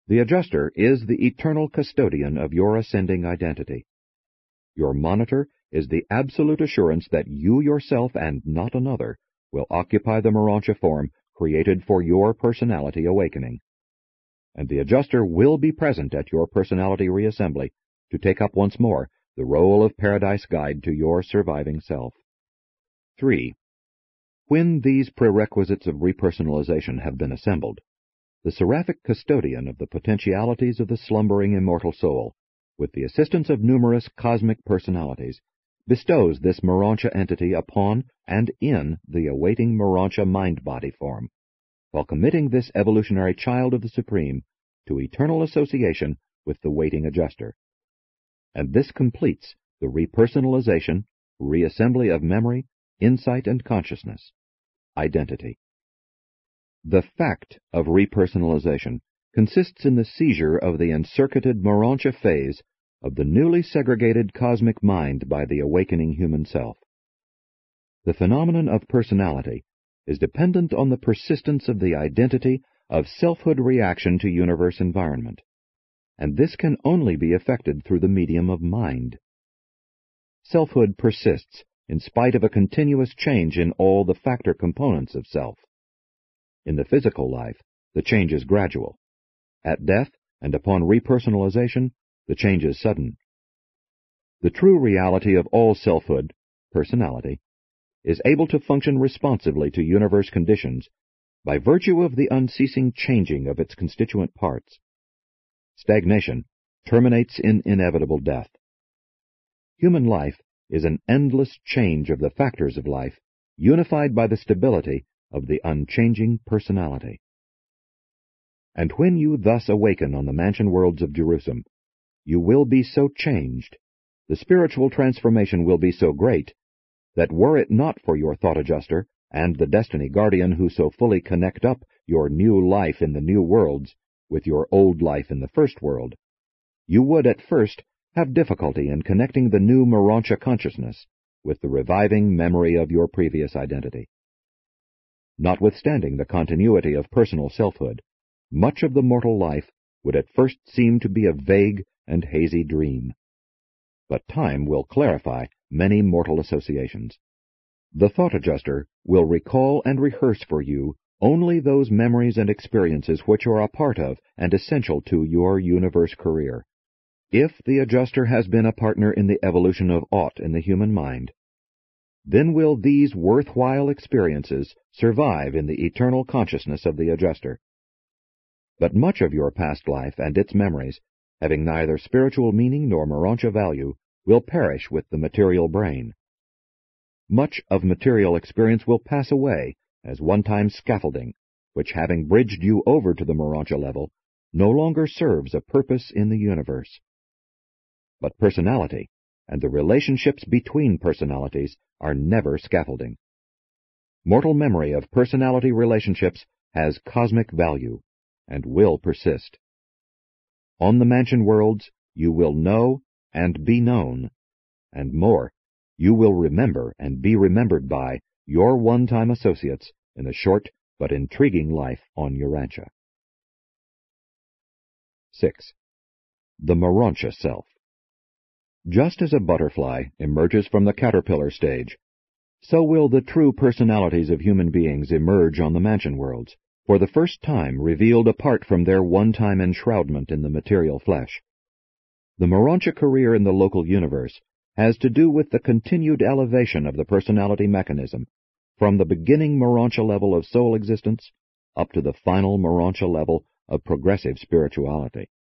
The adjuster is the eternal custodian of your ascending identity. Your monitor is the absolute assurance that you yourself and not another will occupy the Morontia form created for your personality awakening. And the adjuster will be present at your personality reassembly to take up once more the role of paradise guide to your surviving self. 3. When these prerequisites of repersonalization have been assembled, the seraphic custodian of the potentialities of the slumbering immortal soul, with the assistance of numerous cosmic personalities, bestows this Morontia entity upon and in the awaiting Morontia mind-body form, while committing this evolutionary child of the Supreme to eternal association with the waiting adjuster. And this completes the repersonalization, reassembly of memory, insight, and consciousness. Identity. The fact of repersonalization consists in the seizure of the encircuited Morontia phase of the newly segregated cosmic mind by the awakening human self. The phenomenon of personality is dependent on the persistence of the identity of selfhood reaction to universe environment, and this can only be effected through the medium of mind. Selfhood persists in spite of a continuous change in all the factor components of self. In the physical life, the change is gradual. At death and upon repersonalization, the change is sudden. The true reality of all selfhood, personality, is able to function responsively to universe conditions by virtue of the unceasing changing of its constituent parts. Stagnation terminates in inevitable death. Human life is an endless change of the factors of life, unified by the stability of the unchanging personality. And when you thus awaken on the mansion worlds of Jerusem, you will be so changed, the spiritual transformation will be so great, that were it not for your thought adjuster and the destiny guardian who so fully connect up your new life in the new worlds with your old life in the first world, you would at first have difficulty in connecting the new Morontia consciousness with the reviving memory of your previous identity. Notwithstanding the continuity of personal selfhood, much of the mortal life would at first seem to be a vague and hazy dream. But time will clarify many mortal associations. The thought adjuster will recall and rehearse for you only those memories and experiences which are a part of and essential to your universe career. If the adjuster has been a partner in the evolution of aught in the human mind, then will these worthwhile experiences survive in the eternal consciousness of the adjuster. But much of your past life and its memories, having neither spiritual meaning nor Morontia value, will perish with the material brain. Much of material experience will pass away as one-time scaffolding, which having bridged you over to the Morontia level, no longer serves a purpose in the universe. But personality and the relationships between personalities are never scaffolding. Mortal memory of personality relationships has cosmic value and will persist. On the mansion worlds, you will know and be known, and more, you will remember and be remembered by your one-time associates in a short but intriguing life on Urantia. 6. The Morontia Self Just as a butterfly emerges from the caterpillar stage, so will the true personalities of human beings emerge on the mansion worlds, for the first time revealed apart from their one-time enshroudment in the material flesh. The Morontia career in the local universe has to do with the continued elevation of the personality mechanism from the beginning Morontia level of soul existence up to the final Morontia level of progressive spirituality.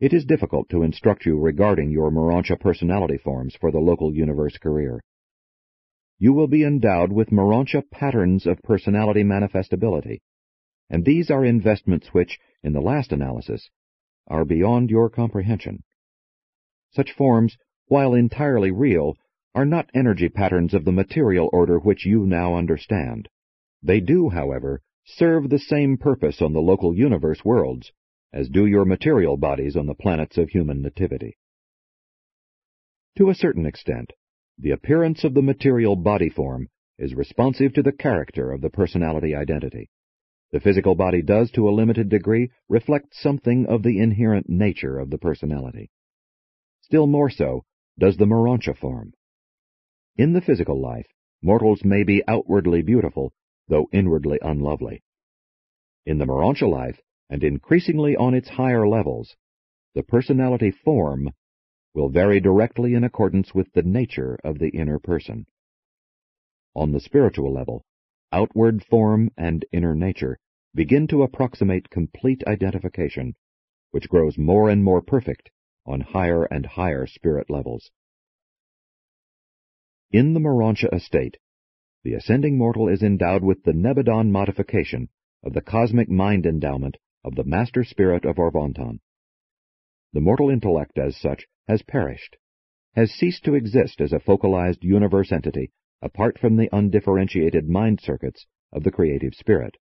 It is difficult to instruct you regarding your Morontia personality forms for the local universe career you will be endowed with Morontia patterns of personality manifestability, and these are investments which, in the last analysis, are beyond your comprehension. Such forms, while entirely real, are not energy patterns of the material order which you now understand. They do, however, serve the same purpose on the local universe worlds as do your material bodies on the planets of human nativity. To a certain extent, the appearance of the material body form is responsive to the character of the personality identity. The physical body does, to a limited degree, reflect something of the inherent nature of the personality. Still more so does the Morontia form. In the physical life, mortals may be outwardly beautiful, though inwardly unlovely. In the Morontia life, and increasingly on its higher levels, the personality form will vary directly in accordance with the nature of the inner person. On the spiritual level, outward form and inner nature begin to approximate complete identification, which grows more and more perfect on higher and higher spirit levels. In the Morontia estate, the ascending mortal is endowed with the Nebadon modification of the cosmic mind endowment of the Master Spirit of Orvonton. The mortal intellect, as such, has perished, has ceased to exist as a focalized universe entity apart from the undifferentiated mind circuits of the creative spirit.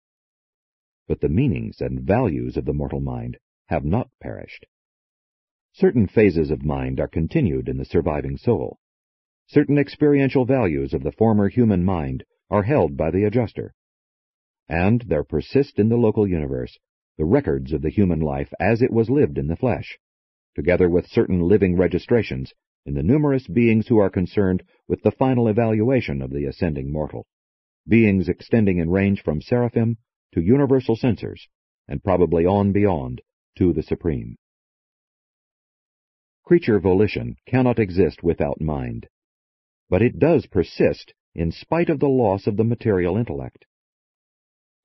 But the meanings and values of the mortal mind have not perished. Certain phases of mind are continued in the surviving soul. Certain experiential values of the former human mind are held by the adjuster. And there persist in the local universe the records of the human life as it was lived in the flesh, together with certain living registrations in the numerous beings who are concerned with the final evaluation of the ascending mortal, beings extending in range from seraphim to universal censors, and probably on beyond to the supreme. Creature volition cannot exist without mind, but it does persist in spite of the loss of the material intellect.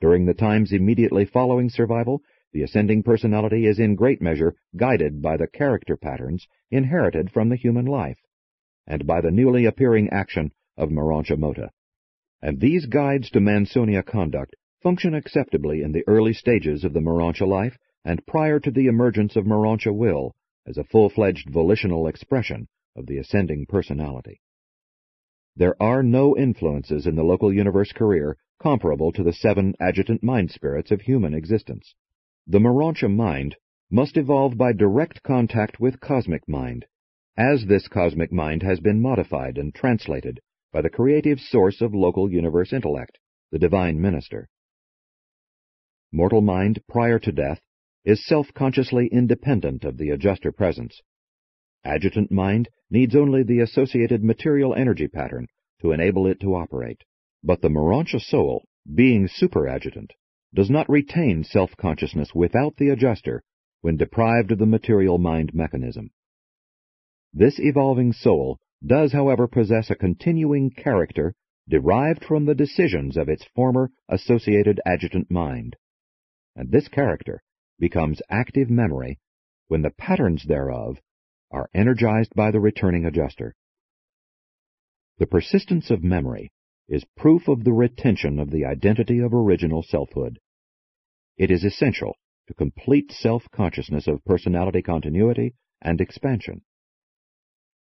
During the times immediately following survival, the ascending personality is in great measure guided by the character patterns inherited from the human life, and by the newly appearing action of Mota. And these guides to Morontia conduct function acceptably in the early stages of the Morontia life and prior to the emergence of Morontia will as a full-fledged volitional expression of the ascending personality. There are no influences in the local universe career comparable to the seven adjutant mind spirits of human existence. The Morontia mind must evolve by direct contact with cosmic mind, as this cosmic mind has been modified and translated by the creative source of local universe intellect, the divine minister. Mortal mind prior to death is self-consciously independent of the adjuster presence. Adjutant mind needs only the associated material energy pattern to enable it to operate. But the Morontia soul, being superadjutant, does not retain self-consciousness without the adjuster when deprived of the material mind mechanism. This evolving soul does, however, possess a continuing character derived from the decisions of its former associated adjutant mind. And this character becomes active memory when the patterns thereof are energized by the returning adjuster. The persistence of memory is proof of the retention of the identity of original selfhood. It is essential to complete self-consciousness of personality continuity and expansion.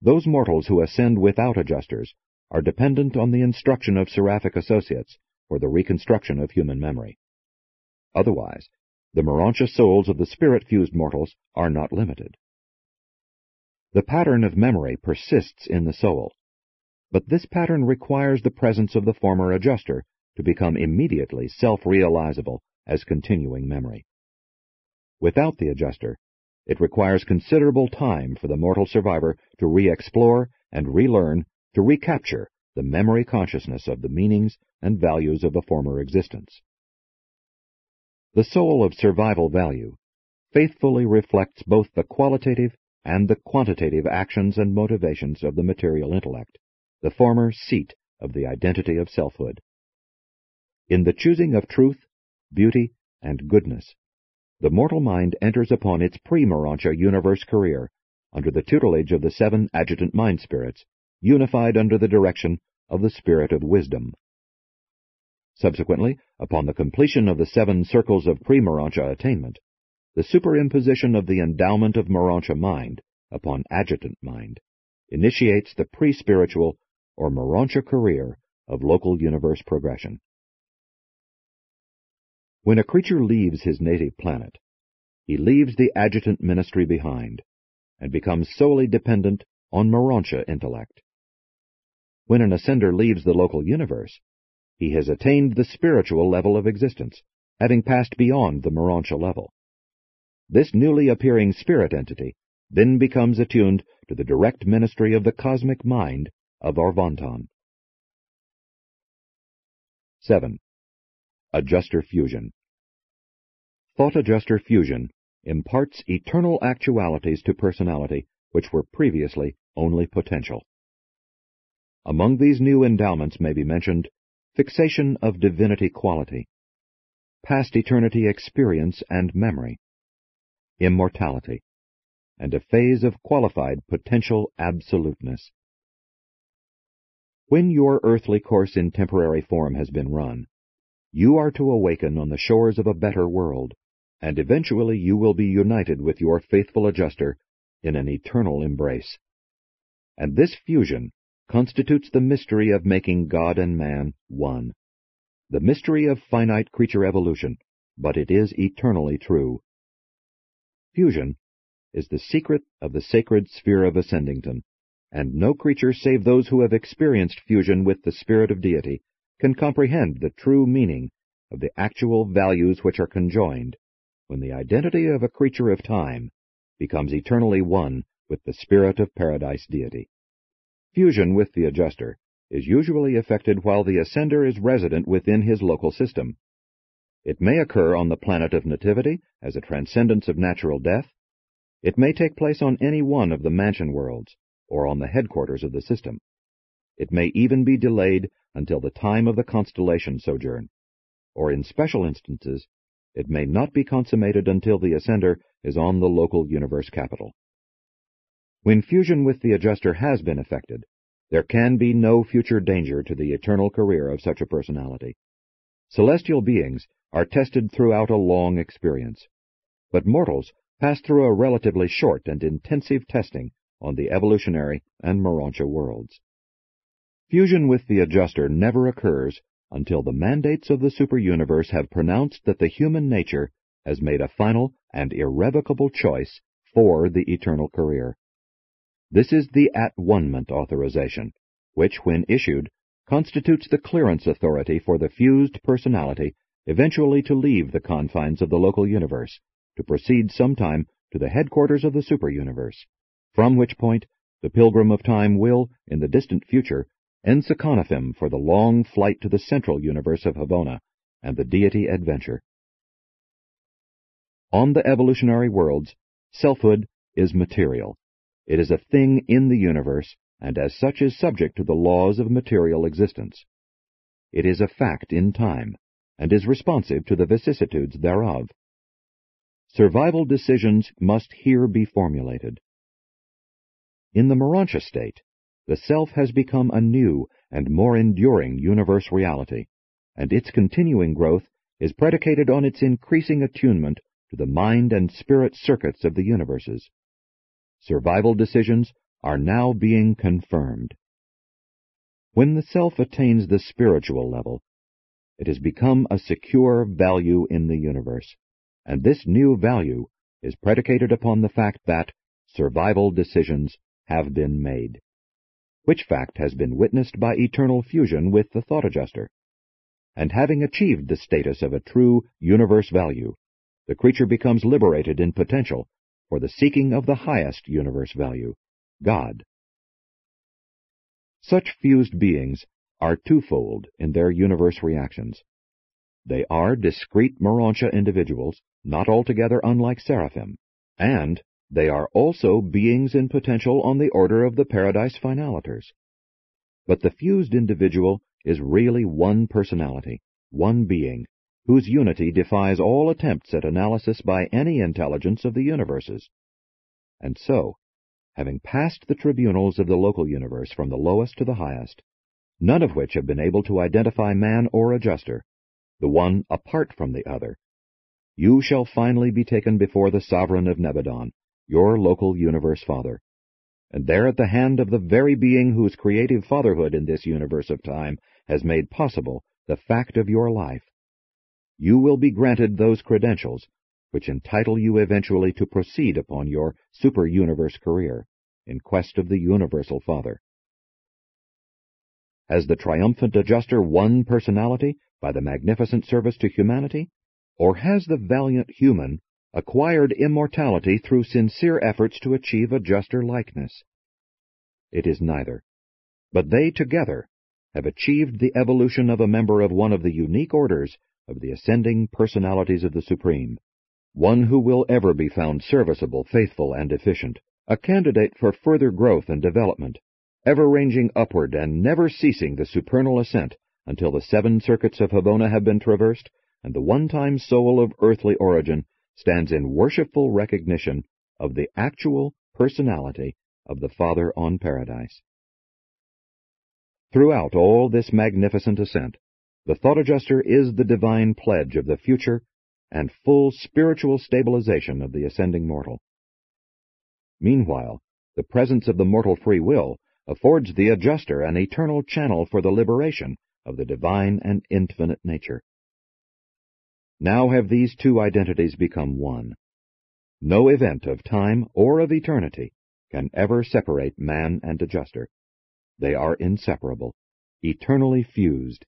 Those mortals who ascend without adjusters are dependent on the instruction of seraphic associates for the reconstruction of human memory. Otherwise, the Morontia souls of the spirit-fused mortals are not limited. The pattern of memory persists in the soul, but this pattern requires the presence of the former adjuster to become immediately self-realizable as continuing memory. Without the adjuster, it requires considerable time for the mortal survivor to re-explore and relearn to recapture the memory consciousness of the meanings and values of a former existence. The soul of survival value faithfully reflects both the qualitative and the quantitative actions and motivations of the material intellect, the former seat of the identity of selfhood. In the choosing of truth, beauty, and goodness, the mortal mind enters upon its pre-Morontia universe career under the tutelage of the seven adjutant mind spirits, unified under the direction of the spirit of wisdom. Subsequently, upon the completion of the seven circles of pre-Morontia attainment, the superimposition of the endowment of Morontia mind upon adjutant mind initiates the pre-spiritual or Morontia career of local universe progression. When a creature leaves his native planet, he leaves the adjutant ministry behind and becomes solely dependent on Morontia intellect. When an ascender leaves the local universe, he has attained the spiritual level of existence, having passed beyond the Morontia level. This newly appearing spirit entity then becomes attuned to the direct ministry of the cosmic mind of Orvonton. 7. Adjuster Fusion Thought Adjuster Fusion imparts eternal actualities to personality which were previously only potential. Among these new endowments may be mentioned fixation of divinity quality, past eternity experience and memory, immortality, and a phase of qualified potential absoluteness. When your earthly course in temporary form has been run, you are to awaken on the shores of a better world, and eventually you will be united with your faithful adjuster in an eternal embrace. And this fusion constitutes the mystery of making God and man one. The mystery of finite creature evolution, but it is eternally true. Fusion is the secret of the sacred sphere of Ascendington, and no creature save those who have experienced fusion with the spirit of deity can comprehend the true meaning of the actual values which are conjoined when the identity of a creature of time becomes eternally one with the spirit of paradise deity. Fusion with the adjuster is usually effected while the ascender is resident within his local system. It may occur on the planet of nativity as a transcendence of natural death. It may take place on any one of the mansion worlds or on the headquarters of the system. It may even be delayed until the time of the constellation sojourn, or in special instances, it may not be consummated until the ascender is on the local universe capital. When fusion with the adjuster has been effected, there can be no future danger to the eternal career of such a personality. Celestial beings are tested throughout a long experience, but mortals pass through a relatively short and intensive testing on the evolutionary and Morontia worlds. Fusion with the adjuster never occurs until the mandates of the superuniverse have pronounced that the human nature has made a final and irrevocable choice for the eternal career. This is the at-one-ment authorization, which, when issued, constitutes the clearance authority for the fused personality eventually to leave the confines of the local universe, to proceed sometime to the headquarters of the superuniverse, from which point the pilgrim of time will, in the distant future, enseconaphimed for the long flight to the central universe of Havona and the deity adventure. On the evolutionary worlds, selfhood is material. It is a thing in the universe, and as such is subject to the laws of material existence. It is a fact in time, and is responsive to the vicissitudes thereof. Survival decisions must here be formulated. In the Morontia state, the self has become a new and more enduring universe reality, and its continuing growth is predicated on its increasing attunement to the mind and spirit circuits of the universes. Survival decisions are now being confirmed. When the self attains the spiritual level, it has become a secure value in the universe, and this new value is predicated upon the fact that survival decisions have been made which fact has been witnessed by eternal fusion with the thought adjuster. And having achieved the status of a true universe value, the creature becomes liberated in potential for the seeking of the highest universe value, God. Such fused beings are twofold in their universe reactions. They are discrete Morontia individuals, not altogether unlike seraphim, and they are also beings in potential on the order of the Paradise Finaliters. But the fused individual is really one personality, one being, whose unity defies all attempts at analysis by any intelligence of the universes. And so, having passed the tribunals of the local universe from the lowest to the highest, none of which have been able to identify man or adjuster, the one apart from the other, you shall finally be taken before the sovereign of Nebadon, your local universe father. And there at the hand of the very being whose creative fatherhood in this universe of time has made possible the fact of your life, you will be granted those credentials which entitle you eventually to proceed upon your super-universe career in quest of the universal Father. Has the triumphant adjuster won personality by the magnificent service to humanity, or has the valiant human acquired immortality through sincere efforts to achieve adjuster likeness. It is neither, but they together have achieved the evolution of a member of one of the unique orders of the ascending personalities of the Supreme, one who will ever be found serviceable, faithful, and efficient, a candidate for further growth and development, ever ranging upward and never ceasing the supernal ascent until the seven circuits of Havona have been traversed and the one-time soul of earthly origin stands in worshipful recognition of the actual personality of the Father on Paradise. Throughout all this magnificent ascent, the thought adjuster is the divine pledge of the future and full spiritual stabilization of the ascending mortal. Meanwhile, the presence of the mortal free will affords the adjuster an eternal channel for the liberation of the divine and infinite nature. Now have these two identities become one. No event of time or of eternity can ever separate man and adjuster. They are inseparable, eternally fused.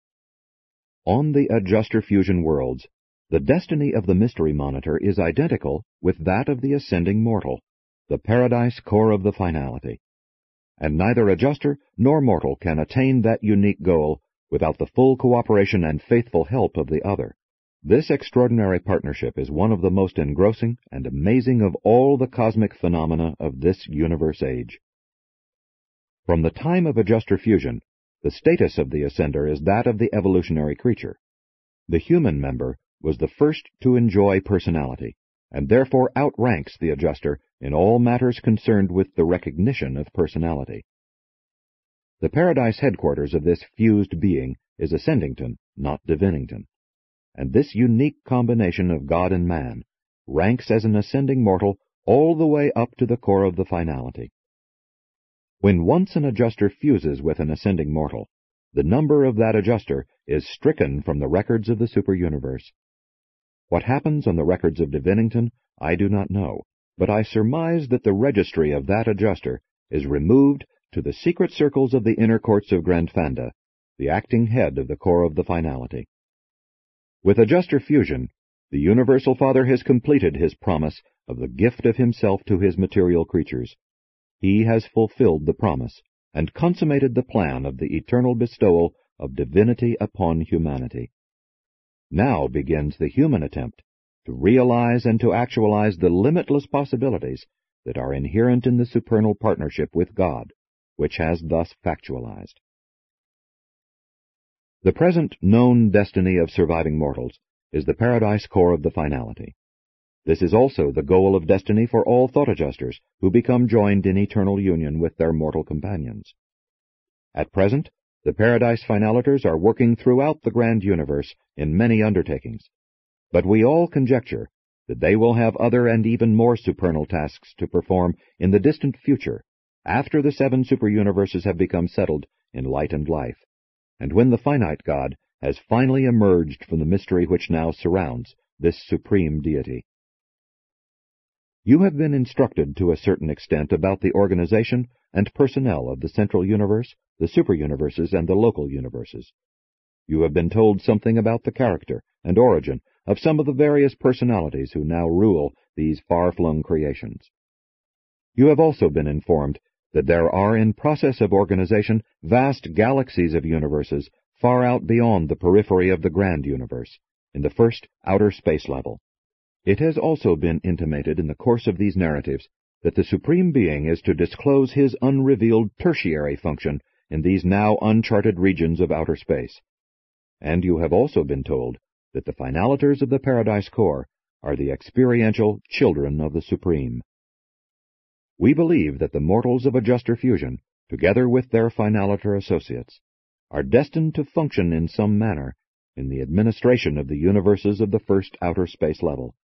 On the adjuster fusion worlds, the destiny of the mystery monitor is identical with that of the ascending mortal, the paradise Corps of the finality. And neither adjuster nor mortal can attain that unique goal without the full cooperation and faithful help of the other. This extraordinary partnership is one of the most engrossing and amazing of all the cosmic phenomena of this universe age. From the time of adjuster fusion, the status of the ascender is that of the evolutionary creature. The human member was the first to enjoy personality, and therefore outranks the adjuster in all matters concerned with the recognition of personality. The paradise headquarters of this fused being is Ascendington, not Divinington, and this unique combination of God and man ranks as an ascending mortal all the way up to the Corps of the finality. When once an adjuster fuses with an ascending mortal, the number of that adjuster is stricken from the records of the superuniverse. What happens on the records of Divinington, I do not know, but I surmise that the registry of that adjuster is removed to the secret circles of the inner courts of Grandfanda, the acting head of the Corps of the finality. With adjuster fusion, the Universal Father has completed his promise of the gift of himself to his material creatures. He has fulfilled the promise and consummated the plan of the eternal bestowal of divinity upon humanity. Now begins the human attempt to realize and to actualize the limitless possibilities that are inherent in the supernal partnership with God, which has thus factualized. The present known destiny of surviving mortals is the paradise Corps of the finality. This is also the goal of destiny for all thought adjusters who become joined in eternal union with their mortal companions. At present, the Paradise Finaliters are working throughout the grand universe in many undertakings, but we all conjecture that they will have other and even more supernal tasks to perform in the distant future, after the seven superuniverses have become settled in light and life, and when the finite God has finally emerged from the mystery which now surrounds this supreme deity. You have been instructed to a certain extent about the organization and personnel of the central universe, the superuniverses, and the local universes. You have been told something about the character and origin of some of the various personalities who now rule these far-flung creations. You have also been informed that there are in process of organization vast galaxies of universes far out beyond the periphery of the grand universe, in the first outer space level. It has also been intimated in the course of these narratives that the Supreme Being is to disclose his unrevealed tertiary function in these now uncharted regions of outer space. And you have also been told that the finaliters of the Paradise Corps are the experiential children of the Supreme. We believe that the mortals of Adjuster Fusion, together with their finaliter associates, are destined to function in some manner in the administration of the universes of the first outer space level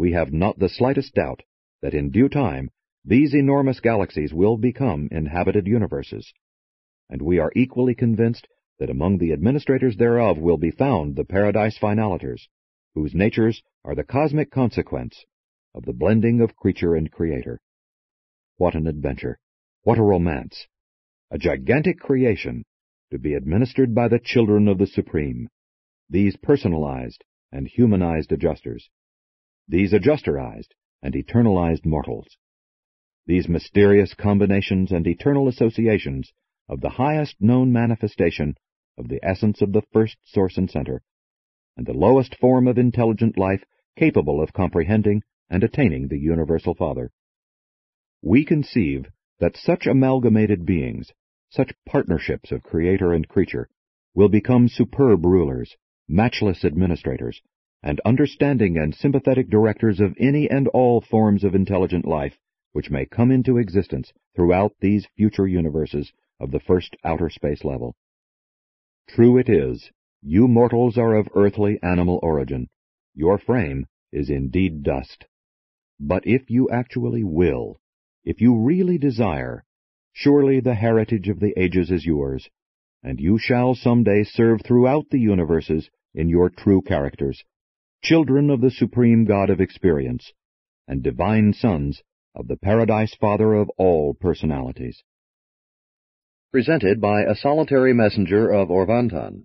we have not the slightest doubt that in due time these enormous galaxies will become inhabited universes, and we are equally convinced that among the administrators thereof will be found the paradise finaliters, whose natures are the cosmic consequence of the blending of creature and creator. What an adventure! What a romance! A gigantic creation to be administered by the children of the Supreme, these personalized and humanized adjusters these adjusterized and eternalized mortals. These mysterious combinations and eternal associations of the highest known manifestation of the essence of the first source and center, and the lowest form of intelligent life capable of comprehending and attaining the Universal Father. We conceive that such amalgamated beings, such partnerships of creator and creature, will become superb rulers, matchless administrators, and understanding and sympathetic directors of any and all forms of intelligent life which may come into existence throughout these future universes of the first outer space level. True it is, you mortals are of earthly animal origin. Your frame is indeed dust. But if you actually will, if you really desire, surely the heritage of the ages is yours, and you shall some day serve throughout the universes in your true characters, children of the supreme God of experience, and divine sons of the Paradise Father of all personalities. Presented by a solitary messenger of Orvonton.